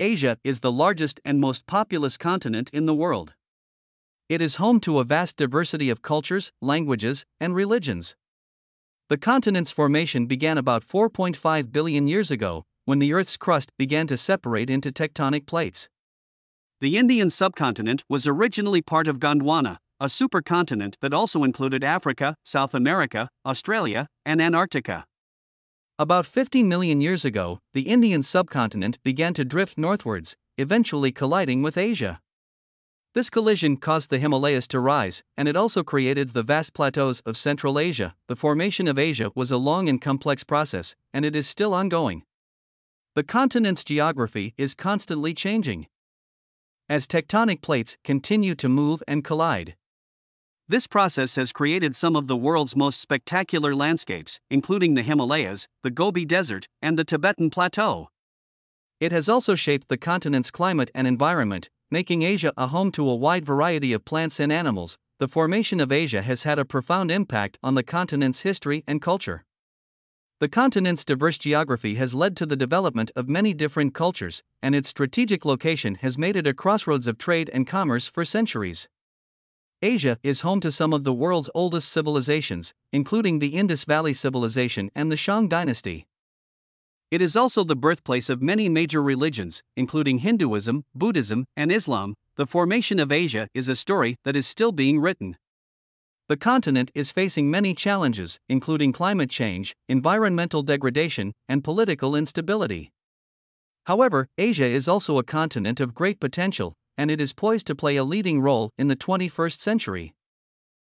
Asia is the largest and most populous continent in the world. It is home to a vast diversity of cultures, languages, and religions. The continent's formation began about 4.5 billion years ago, when the Earth's crust began to separate into tectonic plates. The Indian subcontinent was originally part of Gondwana, a supercontinent that also included Africa, South America, Australia, and Antarctica. About 50 million years ago, the Indian subcontinent began to drift northwards, eventually colliding with Asia. This collision caused the Himalayas to rise, and it also created the vast plateaus of Central Asia. The formation of Asia was a long and complex process, and it is still ongoing. The continent's geography is constantly changing as tectonic plates continue to move and collide. This process has created some of the world's most spectacular landscapes, including the Himalayas, the Gobi Desert, and the Tibetan Plateau. It has also shaped the continent's climate and environment, making Asia a home to a wide variety of plants and animals. The formation of Asia has had a profound impact on the continent's history and culture. The continent's diverse geography has led to the development of many different cultures, and its strategic location has made it a crossroads of trade and commerce for centuries. Asia is home to some of the world's oldest civilizations, including the Indus Valley Civilization and the Shang Dynasty. It is also the birthplace of many major religions, including Hinduism, Buddhism, and Islam. The formation of Asia is a story that is still being written. The continent is facing many challenges, including climate change, environmental degradation, and political instability. However, Asia is also a continent of great potential, and it is poised to play a leading role in the 21st century.